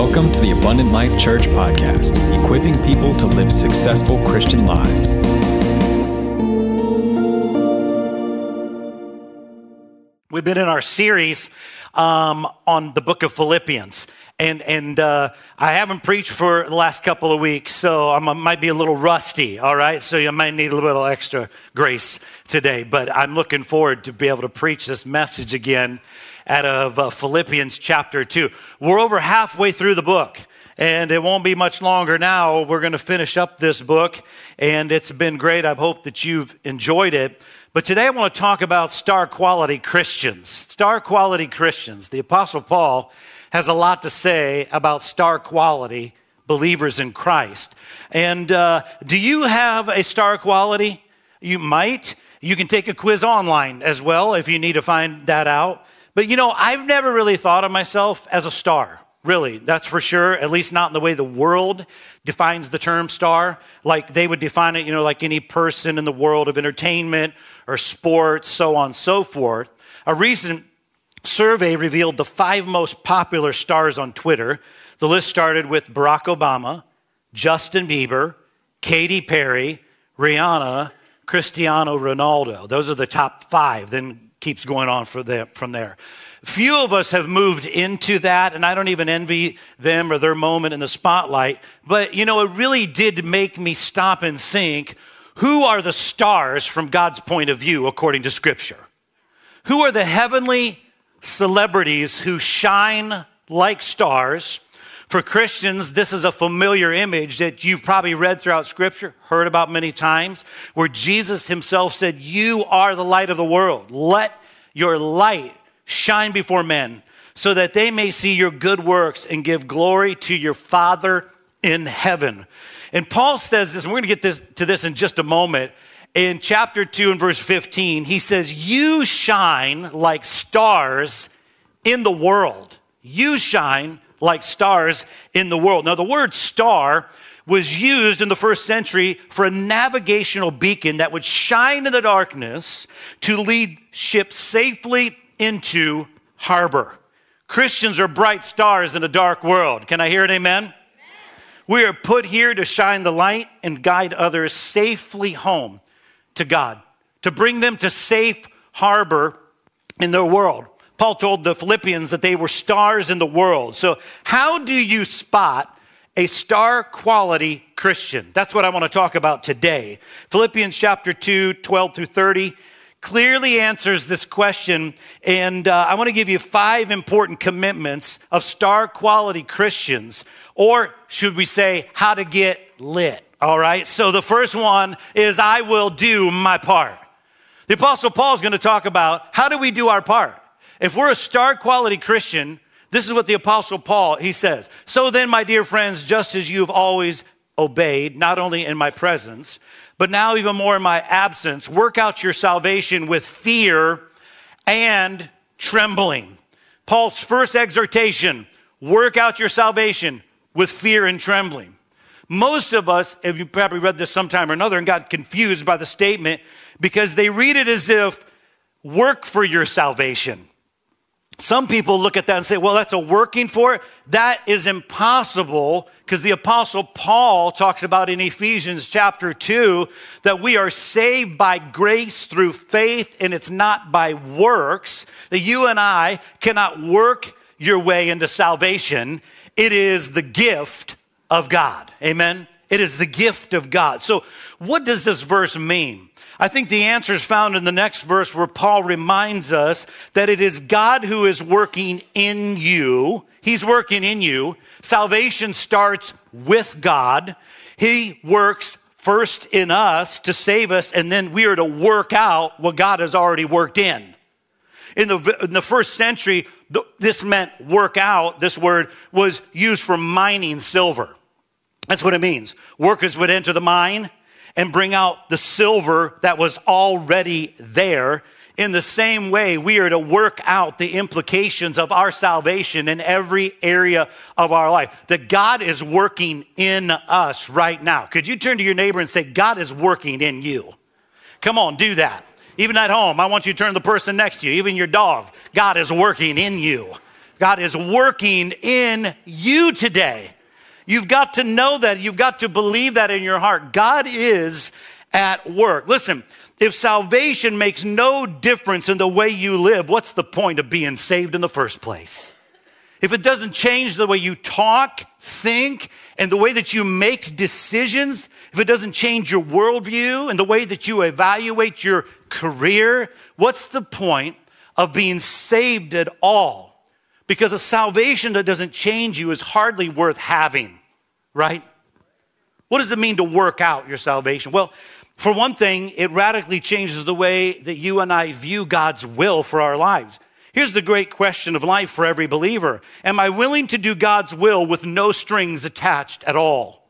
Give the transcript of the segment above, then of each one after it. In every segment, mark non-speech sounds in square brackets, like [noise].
Welcome to the Abundant Life Church podcast, equipping people to live successful Christian lives. We've been in our series um, on the book of Philippians. And, and uh, I haven't preached for the last couple of weeks, so I might be a little rusty, all right? So you might need a little extra grace today. But I'm looking forward to be able to preach this message again out of uh, Philippians chapter 2. We're over halfway through the book, and it won't be much longer now. We're going to finish up this book, and it's been great. I hope that you've enjoyed it. But today I want to talk about star quality Christians. Star quality Christians. The Apostle Paul has a lot to say about star quality believers in Christ. And uh, do you have a star quality? You might. You can take a quiz online as well if you need to find that out. But you know, I've never really thought of myself as a star. Really, that's for sure, at least not in the way the world defines the term star. Like they would define it, you know, like any person in the world of entertainment or sports, so on and so forth. A recent survey revealed the five most popular stars on Twitter. The list started with Barack Obama, Justin Bieber, Katy Perry, Rihanna, Cristiano Ronaldo. Those are the top five. Then keeps going on from there. Few of us have moved into that, and I don't even envy them or their moment in the spotlight. But, you know, it really did make me stop and think who are the stars from God's point of view, according to Scripture? Who are the heavenly celebrities who shine like stars? For Christians, this is a familiar image that you've probably read throughout Scripture, heard about many times, where Jesus himself said, You are the light of the world. Let your light shine before men so that they may see your good works and give glory to your Father in heaven. And Paul says this, and we're going to get this, to this in just a moment. In chapter 2 and verse 15, he says, You shine like stars in the world. You shine like stars in the world. Now, the word star was used in the first century for a navigational beacon that would shine in the darkness to lead ships safely into harbor. Christians are bright stars in a dark world. Can I hear it? Amen? amen? We are put here to shine the light and guide others safely home to God, to bring them to safe harbor in their world. Paul told the Philippians that they were stars in the world. So, how do you spot a star quality Christian? That's what I want to talk about today. Philippians chapter 2, 12 through 30 clearly answers this question. And uh, I want to give you five important commitments of star quality Christians, or should we say, how to get lit. All right. So the first one is, I will do my part. The Apostle Paul is going to talk about how do we do our part? If we're a star quality Christian, this is what the Apostle Paul, he says. So then, my dear friends, just as you've always obeyed, not only in my presence, but now even more in my absence, work out your salvation with fear and trembling. Paul's first exhortation work out your salvation with fear and trembling. Most of us, if you probably read this sometime or another and got confused by the statement because they read it as if work for your salvation. Some people look at that and say, well, that's a working for it. That is impossible because the apostle Paul talks about in Ephesians chapter 2 that we are saved by grace through faith and it's not by works. That you and I cannot work your way into salvation. It is the gift of God. Amen. It is the gift of God. So what does this verse mean? I think the answer is found in the next verse where Paul reminds us that it is God who is working in you. He's working in you. Salvation starts with God. He works first in us to save us, and then we are to work out what God has already worked in. In the, in the first century, this meant work out. This word was used for mining silver. That's what it means. Workers would enter the mine, and bring out the silver that was already there. In the same way, we are to work out the implications of our salvation in every area of our life. That God is working in us right now. Could you turn to your neighbor and say, God is working in you? Come on, do that. Even at home, I want you to turn to the person next to you, even your dog. God is working in you. God is working in you today. You've got to know that. You've got to believe that in your heart. God is at work. Listen, if salvation makes no difference in the way you live, what's the point of being saved in the first place? If it doesn't change the way you talk, think, and the way that you make decisions, if it doesn't change your worldview and the way that you evaluate your career, what's the point of being saved at all? Because a salvation that doesn't change you is hardly worth having, right? What does it mean to work out your salvation? Well, for one thing, it radically changes the way that you and I view God's will for our lives. Here's the great question of life for every believer Am I willing to do God's will with no strings attached at all?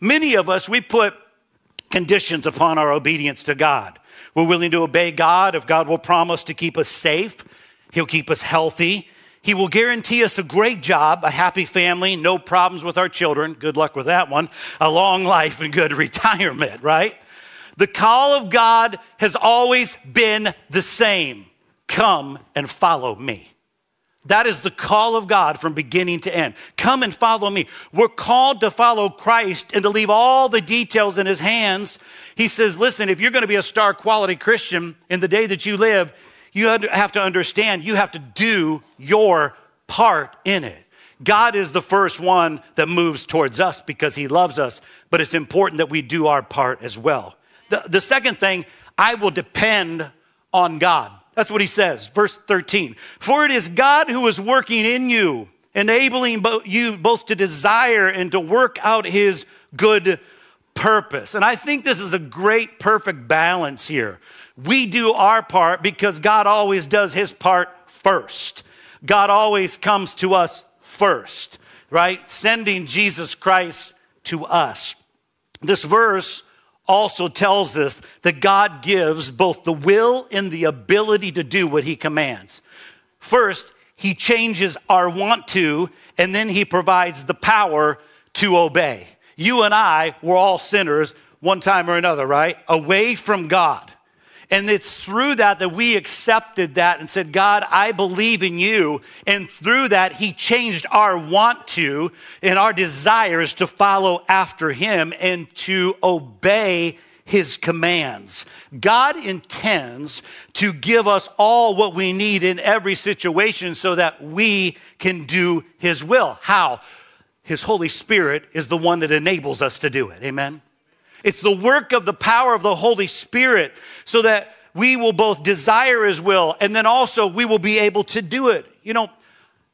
Many of us, we put conditions upon our obedience to God. We're willing to obey God if God will promise to keep us safe, He'll keep us healthy. He will guarantee us a great job, a happy family, no problems with our children. Good luck with that one. A long life and good [laughs] retirement, right? The call of God has always been the same Come and follow me. That is the call of God from beginning to end. Come and follow me. We're called to follow Christ and to leave all the details in his hands. He says, listen, if you're going to be a star quality Christian in the day that you live, you have to understand you have to do your part in it. God is the first one that moves towards us because he loves us, but it's important that we do our part as well. The, the second thing, I will depend on God. That's what he says, verse 13. For it is God who is working in you, enabling you both to desire and to work out his good purpose. And I think this is a great, perfect balance here. We do our part because God always does his part first. God always comes to us first, right? Sending Jesus Christ to us. This verse also tells us that God gives both the will and the ability to do what he commands. First, he changes our want to, and then he provides the power to obey. You and I were all sinners one time or another, right? Away from God. And it's through that that we accepted that and said, God, I believe in you. And through that, He changed our want to and our desires to follow after Him and to obey His commands. God intends to give us all what we need in every situation so that we can do His will. How? His Holy Spirit is the one that enables us to do it. Amen. It's the work of the power of the Holy Spirit so that we will both desire His will and then also we will be able to do it. You know,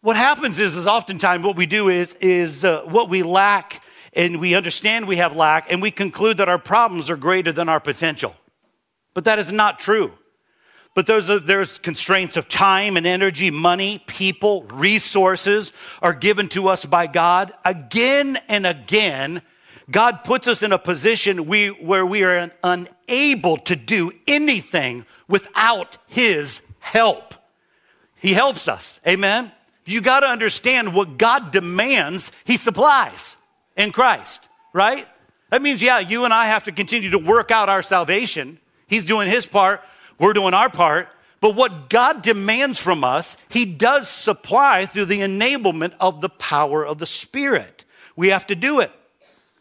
what happens is, is oftentimes what we do is, is uh, what we lack and we understand we have lack and we conclude that our problems are greater than our potential. But that is not true. But there's, a, there's constraints of time and energy, money, people, resources are given to us by God again and again God puts us in a position we, where we are unable to do anything without His help. He helps us. Amen? You got to understand what God demands, He supplies in Christ, right? That means, yeah, you and I have to continue to work out our salvation. He's doing His part, we're doing our part. But what God demands from us, He does supply through the enablement of the power of the Spirit. We have to do it.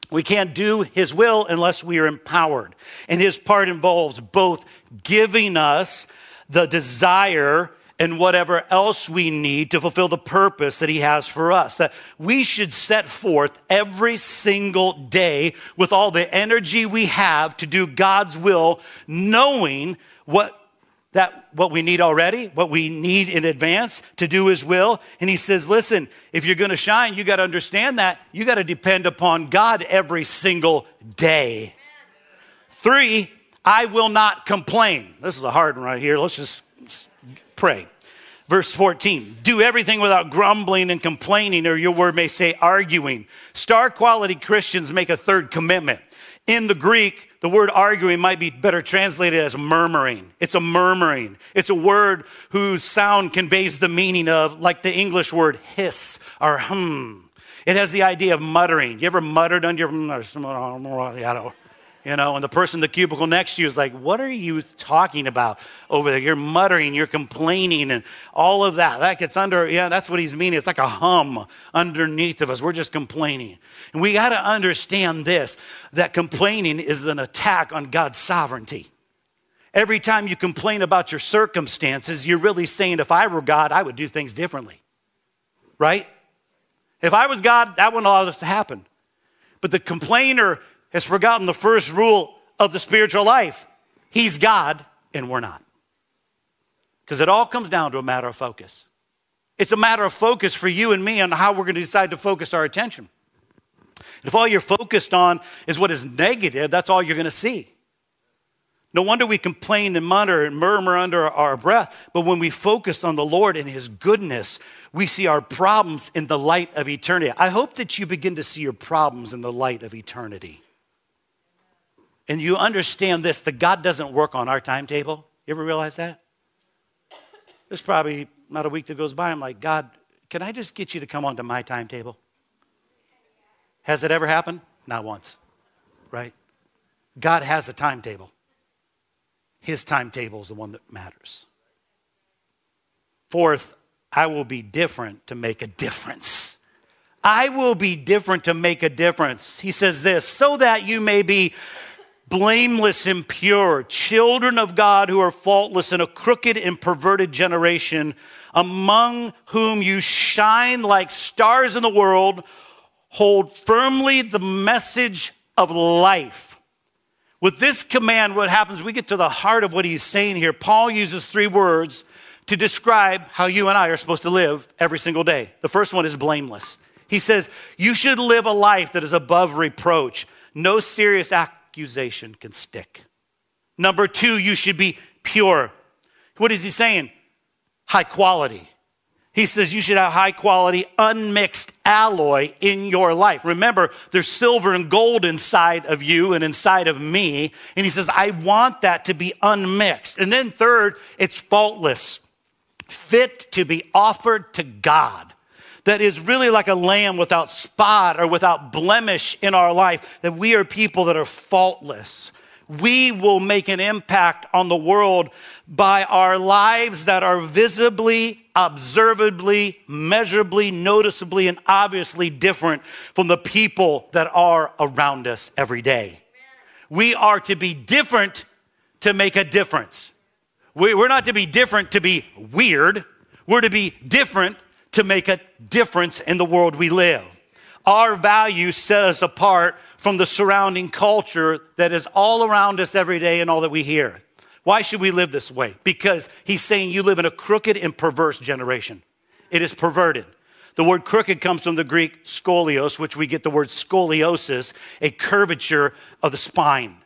We can't do His will unless we are empowered. And His part involves both giving us the desire and whatever else we need to fulfill the purpose that He has for us. That we should set forth every single day with all the energy we have to do God's will, knowing what that what we need already, what we need in advance to do his will. And he says, listen, if you're going to shine, you got to understand that. You got to depend upon God every single day. Three, I will not complain. This is a hard one right here. Let's just pray. Verse 14, do everything without grumbling and complaining, or your word may say arguing. Star quality Christians make a third commitment. In the Greek, the word arguing might be better translated as murmuring. It's a murmuring. It's a word whose sound conveys the meaning of, like the English word hiss or hum. It has the idea of muttering. You ever muttered under your, [laughs] You know, and the person in the cubicle next to you is like, What are you talking about over there? You're muttering, you're complaining, and all of that. That gets under, yeah, that's what he's meaning. It's like a hum underneath of us. We're just complaining. And we got to understand this that complaining is an attack on God's sovereignty. Every time you complain about your circumstances, you're really saying, If I were God, I would do things differently. Right? If I was God, that wouldn't allow this to happen. But the complainer has forgotten the first rule of the spiritual life He's God and we're not. Because it all comes down to a matter of focus. It's a matter of focus for you and me on how we're going to decide to focus our attention. If all you're focused on is what is negative, that's all you're going to see. No wonder we complain and mutter and murmur under our breath, but when we focus on the Lord and His goodness, we see our problems in the light of eternity. I hope that you begin to see your problems in the light of eternity. And you understand this that God doesn't work on our timetable. You ever realize that? There's probably not a week that goes by. I'm like, God, can I just get you to come onto my timetable? Has it ever happened? Not once, right? God has a timetable. His timetable is the one that matters. Fourth, I will be different to make a difference. I will be different to make a difference. He says this, so that you may be blameless and pure, children of God who are faultless in a crooked and perverted generation, among whom you shine like stars in the world, hold firmly the message of life. With this command, what happens, we get to the heart of what he's saying here. Paul uses three words to describe how you and I are supposed to live every single day. The first one is blameless. He says, You should live a life that is above reproach, no serious act accusation can stick. Number two, you should be pure. What is he saying? High quality. He says you should have high quality, unmixed alloy in your life. Remember, there's silver and gold inside of you and inside of me. And he says, I want that to be unmixed. And then, third, it's faultless, fit to be offered to God that is really like a lamb without spot or without blemish in our life, that we are people that are faultless. We will make an impact on the world by our lives that are visibly, observably, measurably, noticeably, and obviously different from the people that are around us every day. We are to be different to make a difference. We're not to be different to be weird. We're to be different to make a difference in the world we live. Our values set us apart from the surrounding culture that is all around us every day and all that we hear. Why should we live this way? Because he's saying you live in a crooked and perverse generation. It is perverted. The word crooked comes from the Greek scolios, which we get the word scoliosis, a curvature of the spine.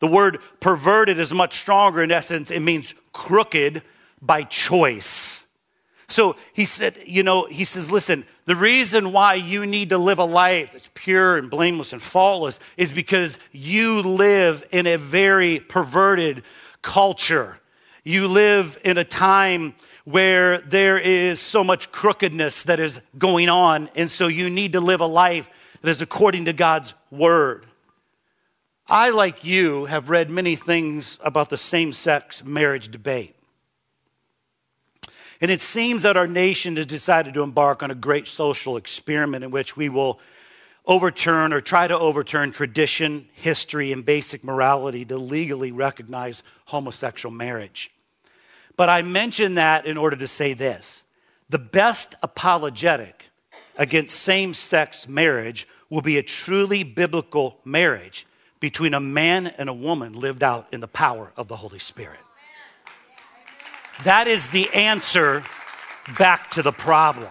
The word perverted is much stronger in essence. It means crooked by choice. So he said, you know, he says, listen, the reason why you need to live a life that's pure and blameless and faultless is because you live in a very perverted culture. You live in a time where there is so much crookedness that is going on, and so you need to live a life that is according to God's word. I, like you, have read many things about the same sex marriage debate. And it seems that our nation has decided to embark on a great social experiment in which we will overturn or try to overturn tradition, history, and basic morality to legally recognize homosexual marriage. But I mention that in order to say this the best apologetic against same sex marriage will be a truly biblical marriage between a man and a woman lived out in the power of the Holy Spirit. That is the answer back to the problem.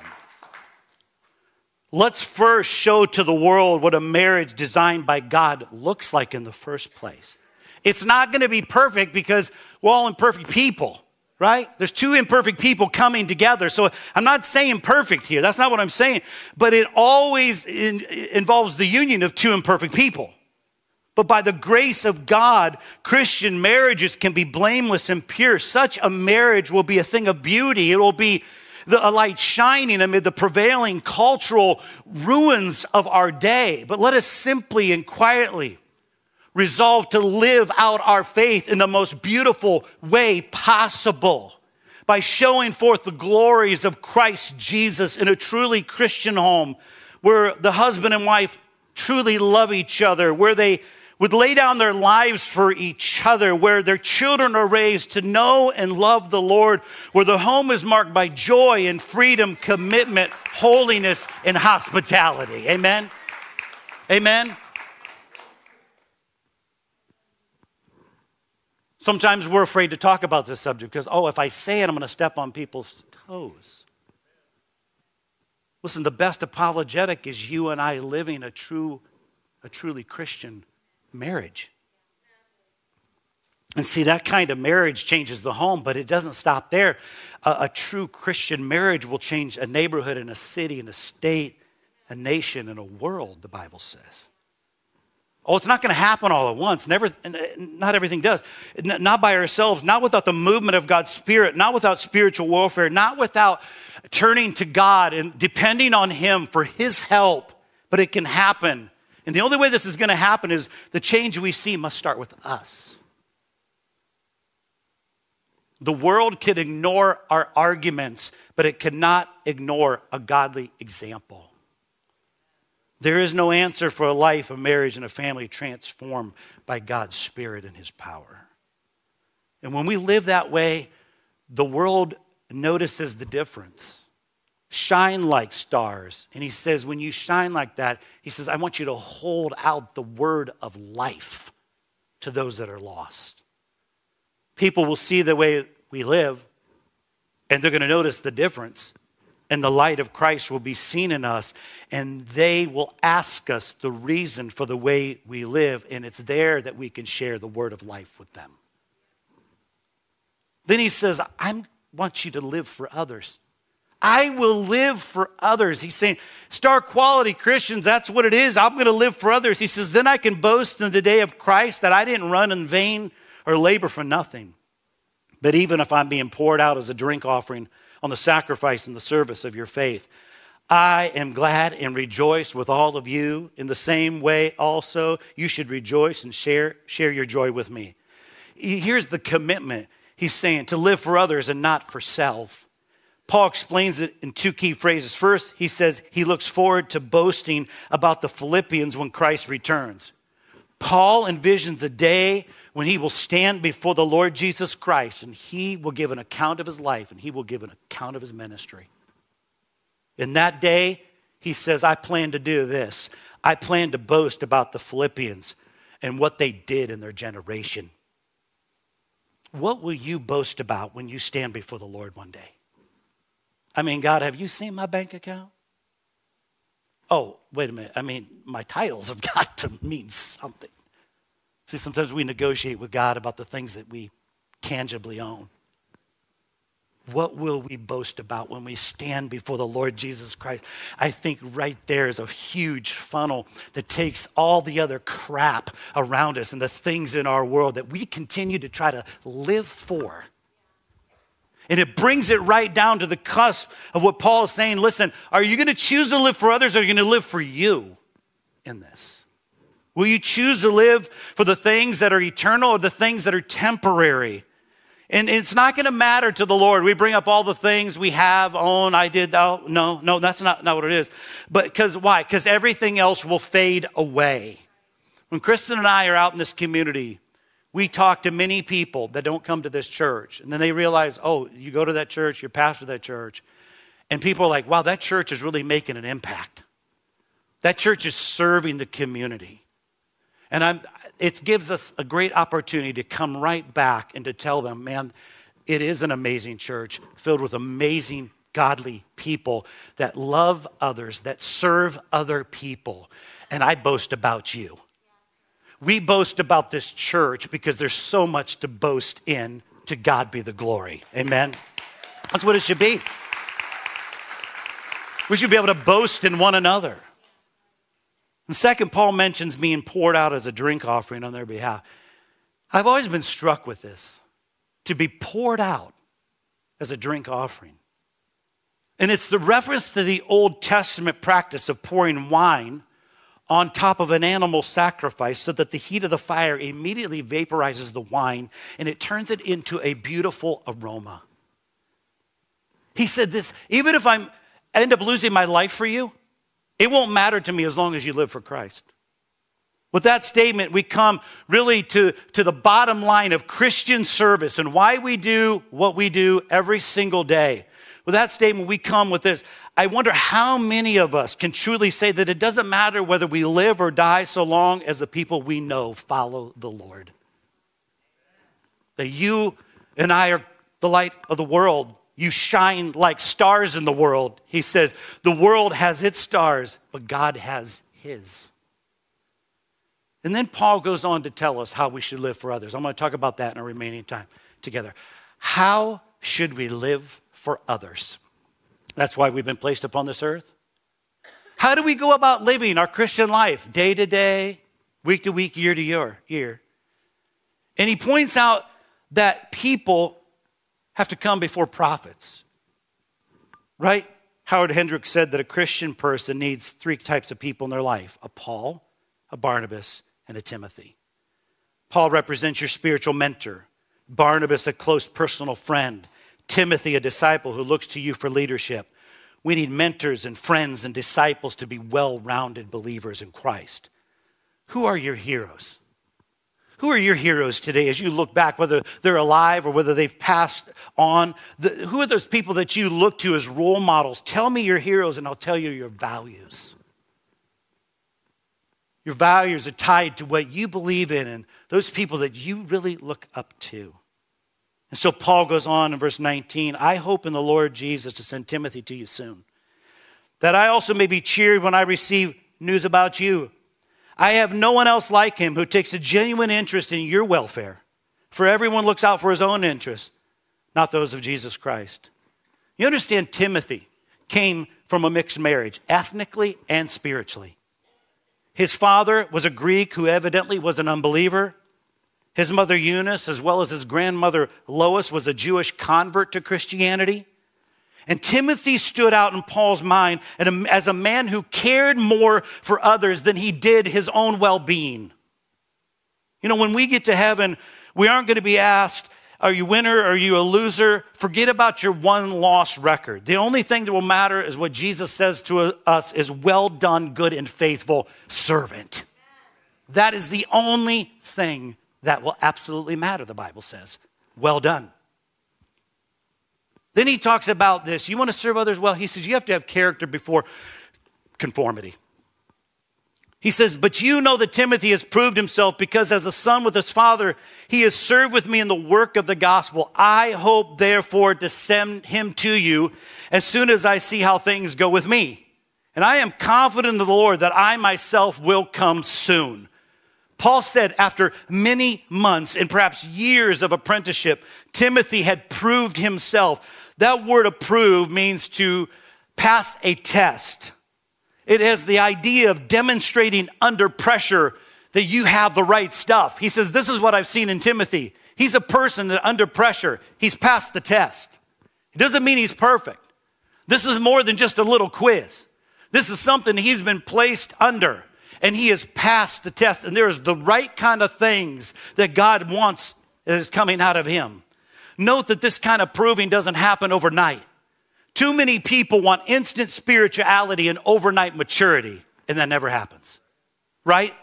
Let's first show to the world what a marriage designed by God looks like in the first place. It's not going to be perfect because we're all imperfect people, right? There's two imperfect people coming together. So I'm not saying perfect here. That's not what I'm saying. But it always in, involves the union of two imperfect people. But by the grace of God, Christian marriages can be blameless and pure. Such a marriage will be a thing of beauty. It will be the, a light shining amid the prevailing cultural ruins of our day. But let us simply and quietly resolve to live out our faith in the most beautiful way possible by showing forth the glories of Christ Jesus in a truly Christian home where the husband and wife truly love each other, where they would lay down their lives for each other, where their children are raised to know and love the Lord, where the home is marked by joy and freedom, commitment, holiness, and hospitality. Amen? Amen? Sometimes we're afraid to talk about this subject because, oh, if I say it, I'm going to step on people's toes. Listen, the best apologetic is you and I living a true, a truly Christian marriage. And see, that kind of marriage changes the home, but it doesn't stop there. A, a, true Christian marriage will change a neighborhood and a city and a state, a nation and a world, the Bible says. Oh, it's not going to happen all at once. Never, not everything does. Not by ourselves, not without the movement of God's Spirit, not without spiritual warfare, not without turning to God and depending on Him for His help. But it can happen and the only way this is going to happen is the change we see must start with us. The world can ignore our arguments, but it cannot ignore a godly example. There is no answer for a life, a marriage, and a family transformed by God's Spirit and His power. And when we live that way, the world notices the difference shine like stars. And he says, when you shine like that, he says, I want you to hold out the word of life to those that are lost. People will see the way we live, and they're going to notice the difference. And the light of Christ will be seen in us, and they will ask us the reason for the way we live, and it's there that we can share the word of life with them. Then he says, I want you to live for others. I will live for others. He's saying, star quality Christians, that's what it is. I'm going to live for others. He says, then I can boast in the day of Christ that I didn't run in vain or labor for nothing. But even if I'm being poured out as a drink offering on the sacrifice and the service of your faith, I am glad and rejoice with all of you. In the same way, also, you should rejoice and share, share your joy with me. Here's the commitment. He's saying to live for others and not for self. Paul explains it in two key phrases. First, he says he looks forward to boasting about the Philippians when Christ returns. Paul envisions a day when he will stand before the Lord Jesus Christ and he will give an account of his life and he will give an account of his ministry. In that day, he says, I plan to do this. I plan to boast about the Philippians and what they did in their generation. What will you boast about when you stand before the Lord one day? I mean, God, have you seen my bank account? Oh, wait a minute. I mean, my titles have [laughs] got to mean something. See, sometimes we negotiate with God about the things that we tangibly own. What will we boast about when we stand before the Lord Jesus Christ? I think right there is a huge funnel that takes all the other crap around us and the things in our world that we continue to try to live for and it brings it right down to the cusp of what Paul is saying. Listen, are you going to choose to live for others or are you going to live for you in this? Will you choose to live for the things that are eternal or the things that are temporary? And it's not going to matter to the Lord. We bring up all the things we have, own, I did. Oh, no, no, that's not, not what it is. But because why? Because everything else will fade away. When Kristen and I are out in this community, we talk to many people that don't come to this church, and then they realize, oh, you go to that church, you're pastor of that church, and people are like, wow, that church is really making an impact. That church is serving the community. And I'm, it gives us a great opportunity to come right back and to tell them, man, it is an amazing church filled with amazing, godly people that love others, that serve other people. And I boast about you. We boast about this church because there's so much to boast in. To God be the glory. Amen. That's what it should be. We should be able to boast in one another. And second, Paul mentions being poured out as a drink offering on their behalf. I've always been struck with this to be poured out as a drink offering. And it's the reference to the Old Testament practice of pouring wine on top of an animal sacrifice so that the heat of the fire immediately vaporizes the wine and it turns it into a beautiful aroma. He said this even if I end up losing my life for you, it won't matter to me as long as you live for Christ. With that statement, we come really to, to the bottom line of Christian service and why we do what we do every single day. With that statement, we come with this. I wonder how many of us can truly say that it doesn't matter whether we live or die so long as the people we know follow the Lord. That you and I are the light of the world. You shine like stars in the world. He says, the world has its stars, but God has his. And then Paul goes on to tell us how we should live for others. I'm going to talk about that in our remaining time together. How should we live for others? That's why we've been placed upon this earth. How do we go about living our Christian life day to day, week to week, year to year, year? And he points out that people have to come before profits. Right? Howard Hendricks said that a Christian person needs three types of people in their life a Paul, a Barnabas, and a Timothy. Paul represents your spiritual mentor, Barnabas, a close personal friend, Timothy, a disciple who looks to you for leadership. We need mentors and friends and disciples to be well rounded believers in Christ. Who are your heroes? Who are your heroes today as you look back, whether they're alive or whether they've passed on? The, who are those people that you look to as role models? Tell me your heroes and I'll tell you your values. Your values are tied to what you believe in and those people that you really look up to. And so Paul goes on in verse 19 I hope in the Lord Jesus to send Timothy to you soon, that I also may be cheered when I receive news about you. I have no one else like him who takes a genuine interest in your welfare, for everyone looks out for his own interests, not those of Jesus Christ. You understand, Timothy came from a mixed marriage, ethnically and spiritually. His father was a Greek who evidently was an unbeliever. His mother Eunice, as well as his grandmother Lois, was a Jewish convert to Christianity. And Timothy stood out in Paul's mind as a man who cared more for others than he did his own well being. You know, when we get to heaven, we aren't going to be asked, are you a winner? Are you a loser? Forget about your won loss record. The only thing that will matter is what Jesus says to us is well done, good and faithful servant. That is the only thing that will absolutely matter, the Bible says. Well done. Then he talks about this. You want to serve others well? He says you have to have character before conformity. He says, But you know that Timothy has proved himself because as a son with his father, he has served with me in the work of the gospel. I hope, therefore, to send him to you as soon as I see how things go with me. And I am confident of the Lord that I myself will come soon. Paul said after many months and perhaps years of apprenticeship, Timothy had proved himself. That word approve means to pass a test. It has the idea of demonstrating under pressure that you have the right stuff. He says, This is what I've seen in Timothy. He's a person that under pressure, he's passed the test. It doesn't mean he's perfect. This is more than just a little quiz. This is something he's been placed under and he has passed the test. And there's the right kind of things that God wants is coming out of him. Note that this kind of proving doesn't happen overnight. Too many people want instant spirituality and overnight maturity, and that never happens. Right?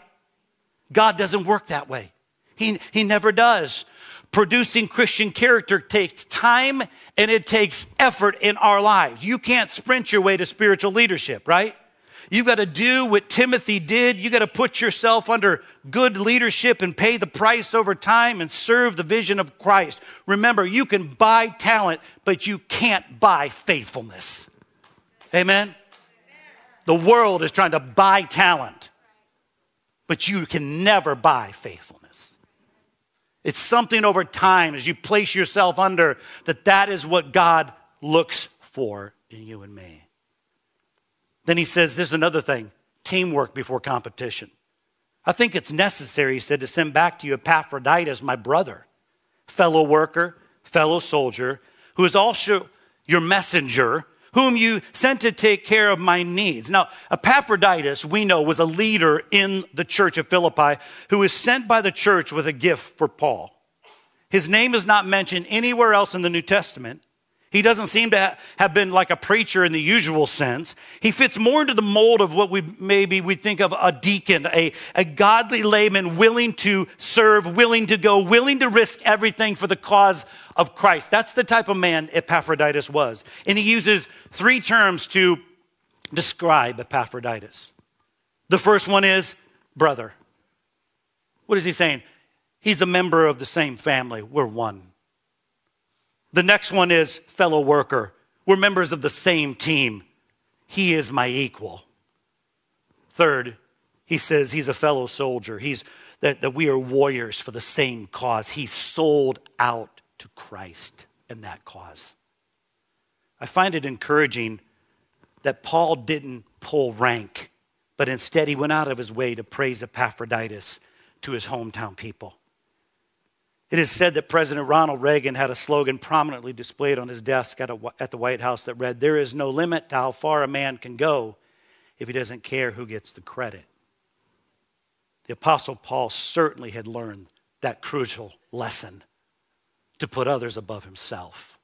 God doesn't work that way. He, he never does. Producing Christian character takes time and it takes effort in our lives. You can't sprint your way to spiritual leadership, right? You've got to do what Timothy did. You've got to put yourself under good leadership and pay the price over time and serve the vision of Christ. Remember, you can buy talent, but you can't buy faithfulness. Amen? The world is trying to buy talent, but you can never buy faithfulness. It's something over time as you place yourself under that that is what God looks for in you and me. Then he says, There's another thing teamwork before competition. I think it's necessary, he said, to send back to you Epaphroditus, my brother, fellow worker, fellow soldier, who is also your messenger, whom you sent to take care of my needs. Now, Epaphroditus, we know, was a leader in the church of Philippi who was sent by the church with a gift for Paul. His name is not mentioned anywhere else in the New Testament. He doesn't seem to have been like a preacher in the usual sense. He fits more into the mold of what we maybe we think of a deacon, a, a godly layman willing to serve, willing to go, willing to risk everything for the cause of Christ. That's the type of man Epaphroditus was. And he uses three terms to describe Epaphroditus. The first one is brother. What is he saying? He's a member of the same family. We're one. The next one is fellow worker. We're members of the same team. He is my equal. Third, he says he's a fellow soldier. He's that, that we are warriors for the same cause. He sold out to Christ in that cause. I find it encouraging that Paul didn't pull rank, but instead he went out of his way to praise Epaphroditus to his hometown people. It is said that President Ronald Reagan had a slogan prominently displayed on his desk at, a, at, the White House that read, There is no limit to how far a man can go if he doesn't care who gets the credit. The Apostle Paul certainly had learned that crucial lesson to put others above himself,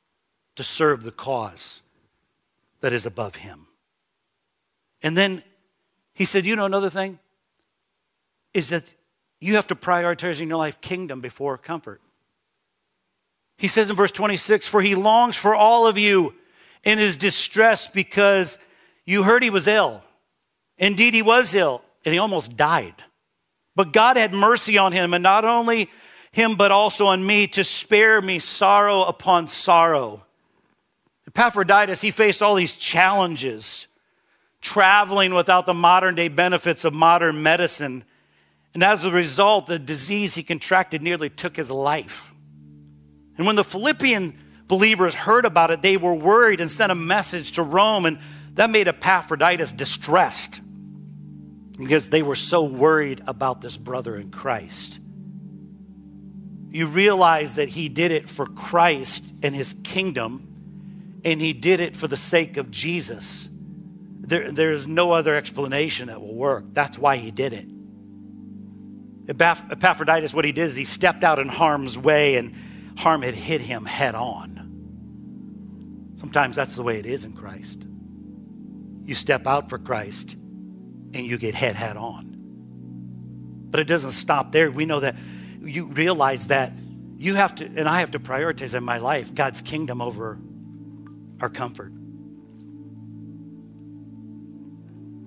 to serve the cause that is above him. And then he said, You know, another thing is that you have to prioritize in your life kingdom before comfort. He says in verse 26 For he longs for all of you in his distress because you heard he was ill. Indeed, he was ill and he almost died. But God had mercy on him, and not only him, but also on me to spare me sorrow upon sorrow. Epaphroditus, he faced all these challenges, traveling without the modern day benefits of modern medicine and as a result, the disease he contracted nearly took his life. And when the Philippian believers heard about it, they were worried and sent a message to Rome, and that made Epaphroditus distressed because they were so worried about this brother in Christ. You realize that he did it for Christ and his kingdom, and he did it for the sake of Jesus. There, there's no other explanation that will work. That's why he did it. Epaphroditus, what he did is he stepped out in harm's way and harm had hit him head on. Sometimes that's the way it is in Christ. You step out for Christ and you get head head on. But it doesn't stop there. We know that you realize that you have to, and I have to prioritize in my life God's kingdom over our comfort.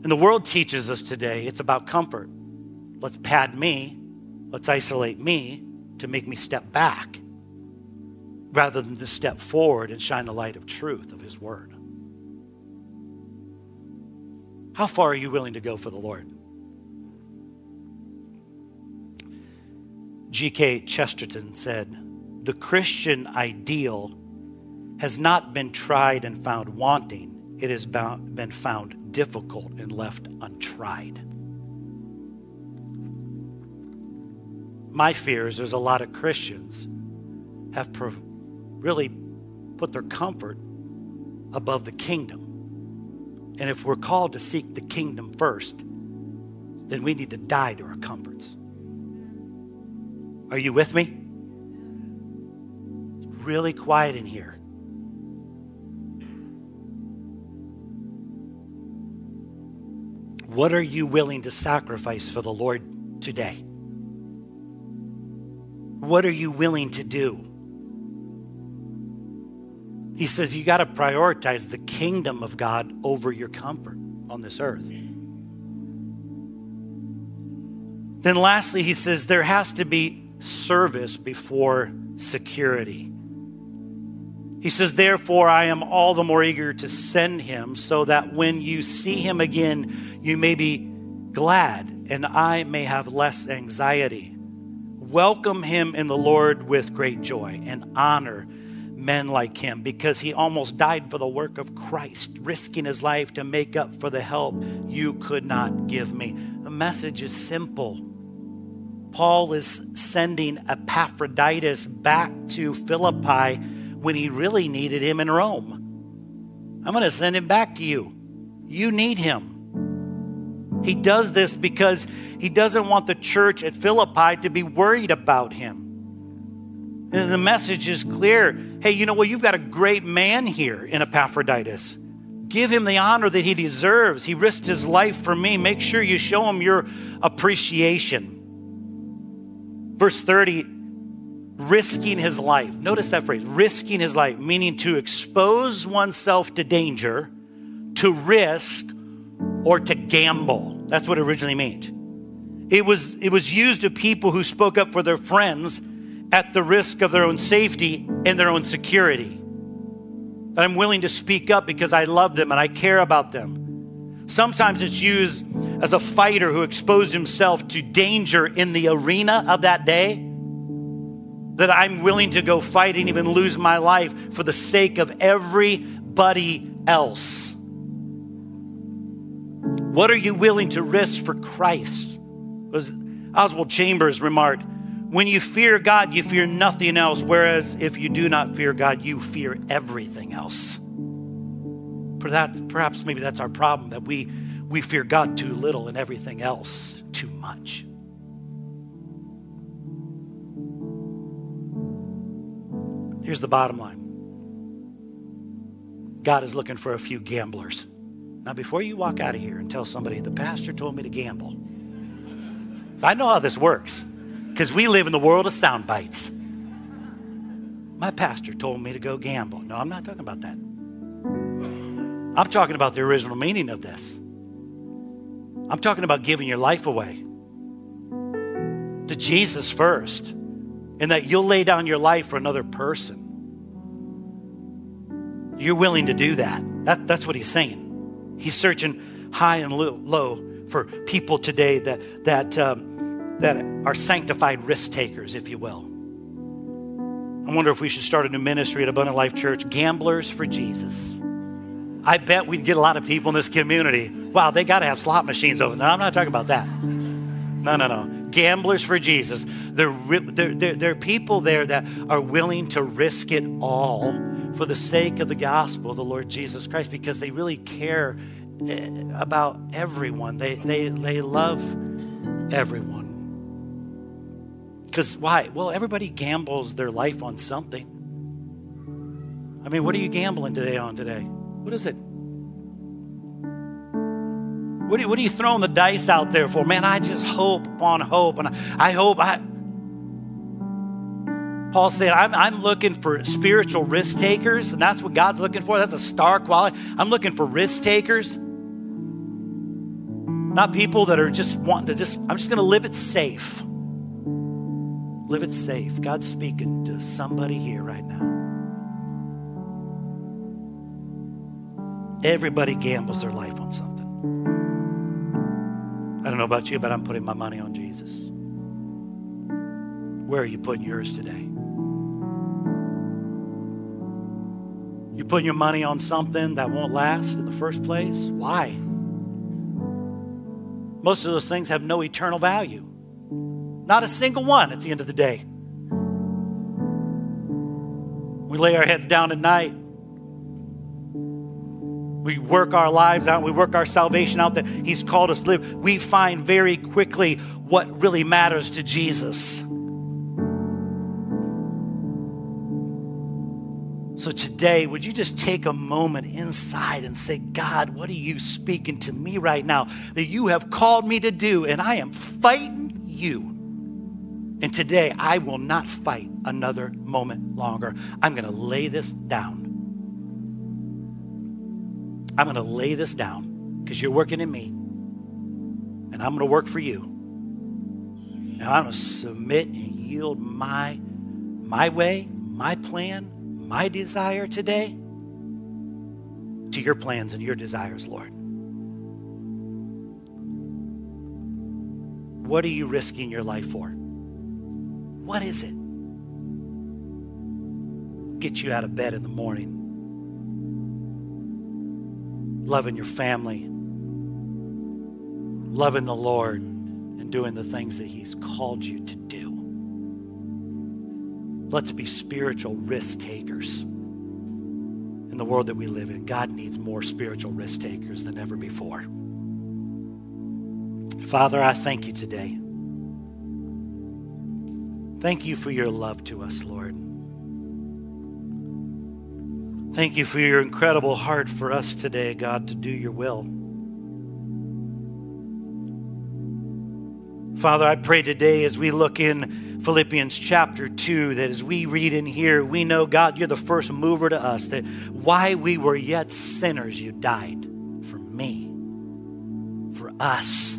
And the world teaches us today it's about comfort. Let's pad me, let's isolate me to make me step back rather than to step forward and shine the light of truth of His Word. How far are you willing to go for the Lord? G.K. Chesterton said, The Christian ideal has not been tried and found wanting, it has been found difficult and left untried. My fear is there's a lot of Christians have pro- really put their comfort above the kingdom. And if we're called to seek the kingdom first, then we need to die to our comforts. Are you with me? It's really quiet in here. What are you willing to sacrifice for the Lord today? What are you willing to do? He says you got to prioritize the kingdom of God over your comfort on this earth. Then, lastly, he says there has to be service before security. He says, Therefore, I am all the more eager to send him so that when you see him again, you may be glad and I may have less anxiety welcome him in the Lord with great joy and honor men like him because he almost died for the work of Christ, risking his life to make up for the help you could not give me. The message is simple. Paul is sending Epaphroditus back to Philippi when he really needed him in Rome. I'm going to send him back to you. You need him. He does this because he doesn't want the church at Philippi to be worried about him. And the message is clear. Hey, you know what? You've got a great man here in Epaphroditus. Give him the honor that he deserves. He risked his life for me. Make sure you show him your appreciation. Verse 30 risking his life. Notice that phrase, risking his life, meaning to expose oneself to danger, to risk, or to gamble. That's what it originally meant. It was, it was used of people who spoke up for their friends at the risk of their own safety and their own security. That I'm willing to speak up because I love them and I care about them. Sometimes it's used as a fighter who exposed himself to danger in the arena of that day that I'm willing to go fight and even lose my life for the sake of everybody else. What are you willing to risk for Christ? As Oswald Chambers remarked, when you fear God, you fear nothing else, whereas if you do not fear God, you fear everything else. Perhaps, perhaps maybe that's our problem that we, we fear God too little and everything else too much. Here's the bottom line God is looking for a few gamblers. Now, before you walk out of here and tell somebody, the pastor told me to gamble, I know how this works because we live in the world of sound bites. My pastor told me to go gamble. No, I'm not talking about that. I'm talking about the original meaning of this. I'm talking about giving your life away to Jesus first and that you'll lay down your life for another person. You're willing to do that. that that's what he's saying. He's searching high and low, for people today that, that, um, that are sanctified risk takers, if you will. I wonder if we should start a new ministry at Abundant Life Church Gamblers for Jesus. I bet we'd get a lot of people in this community. Wow, they got to have slot machines over there. I'm not talking about that. No, no, no gamblers for Jesus. There, there, there, are people there that are willing to risk it all for the sake of the gospel of the Lord Jesus Christ because they really care eh, about everyone. They, they, they love everyone. Because why? Well, everybody gambles their life on something. I mean, what are you gambling today on today? What is it? What are, what are you throwing the dice out there for? Man, I just hope upon hope. And I, I hope I. Paul said, I'm, I'm looking for spiritual risk takers, and that's what God's looking for. That's a star quality. I'm looking for risk takers, not people that are just wanting to just, I'm just going to live it safe. Live it safe. God's speaking to somebody here right now. Everybody gambles their life on something. I don't know about you, but I'm putting my money on Jesus. Where are you putting yours today? You putting your money on something that won't last in the first place? Why? Most of those things have no eternal value. Not a single one at the end of the day. We lay our heads down at night we work our lives out, we work our salvation out that He's called us to live, we find very quickly what really matters to Jesus. So today, would you just take a moment inside and say, God, what are you speaking to me right now that you have called me to do? And I am fighting you. And today, I will not fight another moment longer. I'm going to lay this down. I'm going to lay this down because you're working in me, and I'm going to work for you. And I'm going to submit and yield my my way, my plan, my desire today to your plans and your desires, Lord. What are you risking your life for? What is it? Get you out of bed in the morning loving your family, loving the Lord, and doing the things that He's called you to do. Let's be spiritual risk takers. In the world that we live in. God needs more spiritual risk takers than ever before. Father, I thank you today. Thank you for your love to us, Lord. Thank you for your incredible heart for us today, God, to do your will. Father, I pray today as we look in Philippians chapter 2 that as we read in here, we know, God, you're the first mover to us, that why we were yet sinners, you died for me, for us.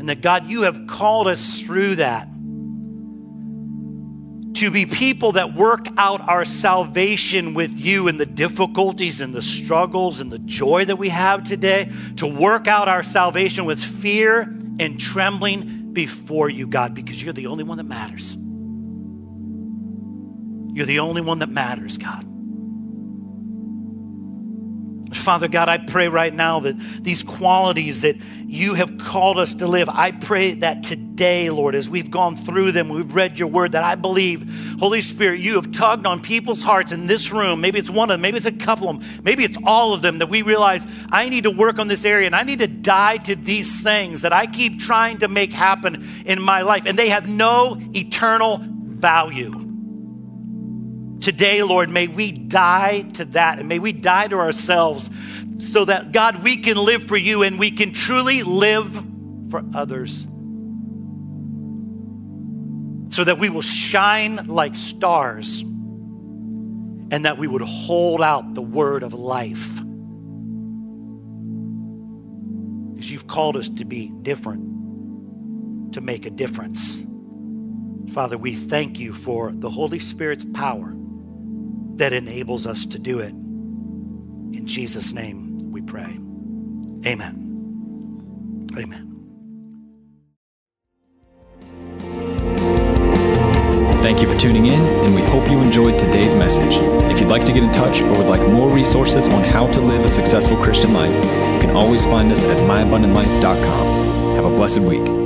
And that, God, you have called us through that to be people that work out our salvation with you in the difficulties and the struggles and the joy that we have today, to work out our salvation with fear and trembling before you, God, because you're the only one that matters. You're the only one that matters, God. Father God, I pray right now that these qualities that you have called us to live, I pray that today, Lord, as we've gone through them, we've read your word, that I believe, Holy Spirit, you have tugged on people's hearts in this room. Maybe it's one of them, maybe it's a couple of them, maybe it's all of them that we realize I need to work on this area and I need to die to these things that I keep trying to make happen in my life, and they have no eternal value. Today, Lord, may we die to that and may we die to ourselves so that, God, we can live for you and we can truly live for others. So that we will shine like stars and that we would hold out the word of life. Because you've called us to be different, to make a difference. Father, we thank you for the Holy Spirit's power that enables us to do it. In Jesus' name we pray. Amen. Amen. Thank you for tuning in, and we hope you enjoyed today's message. If you'd like to get in touch or would like more resources on how to live a successful Christian life, you can always find us at myabundantlife.com. Have a blessed week.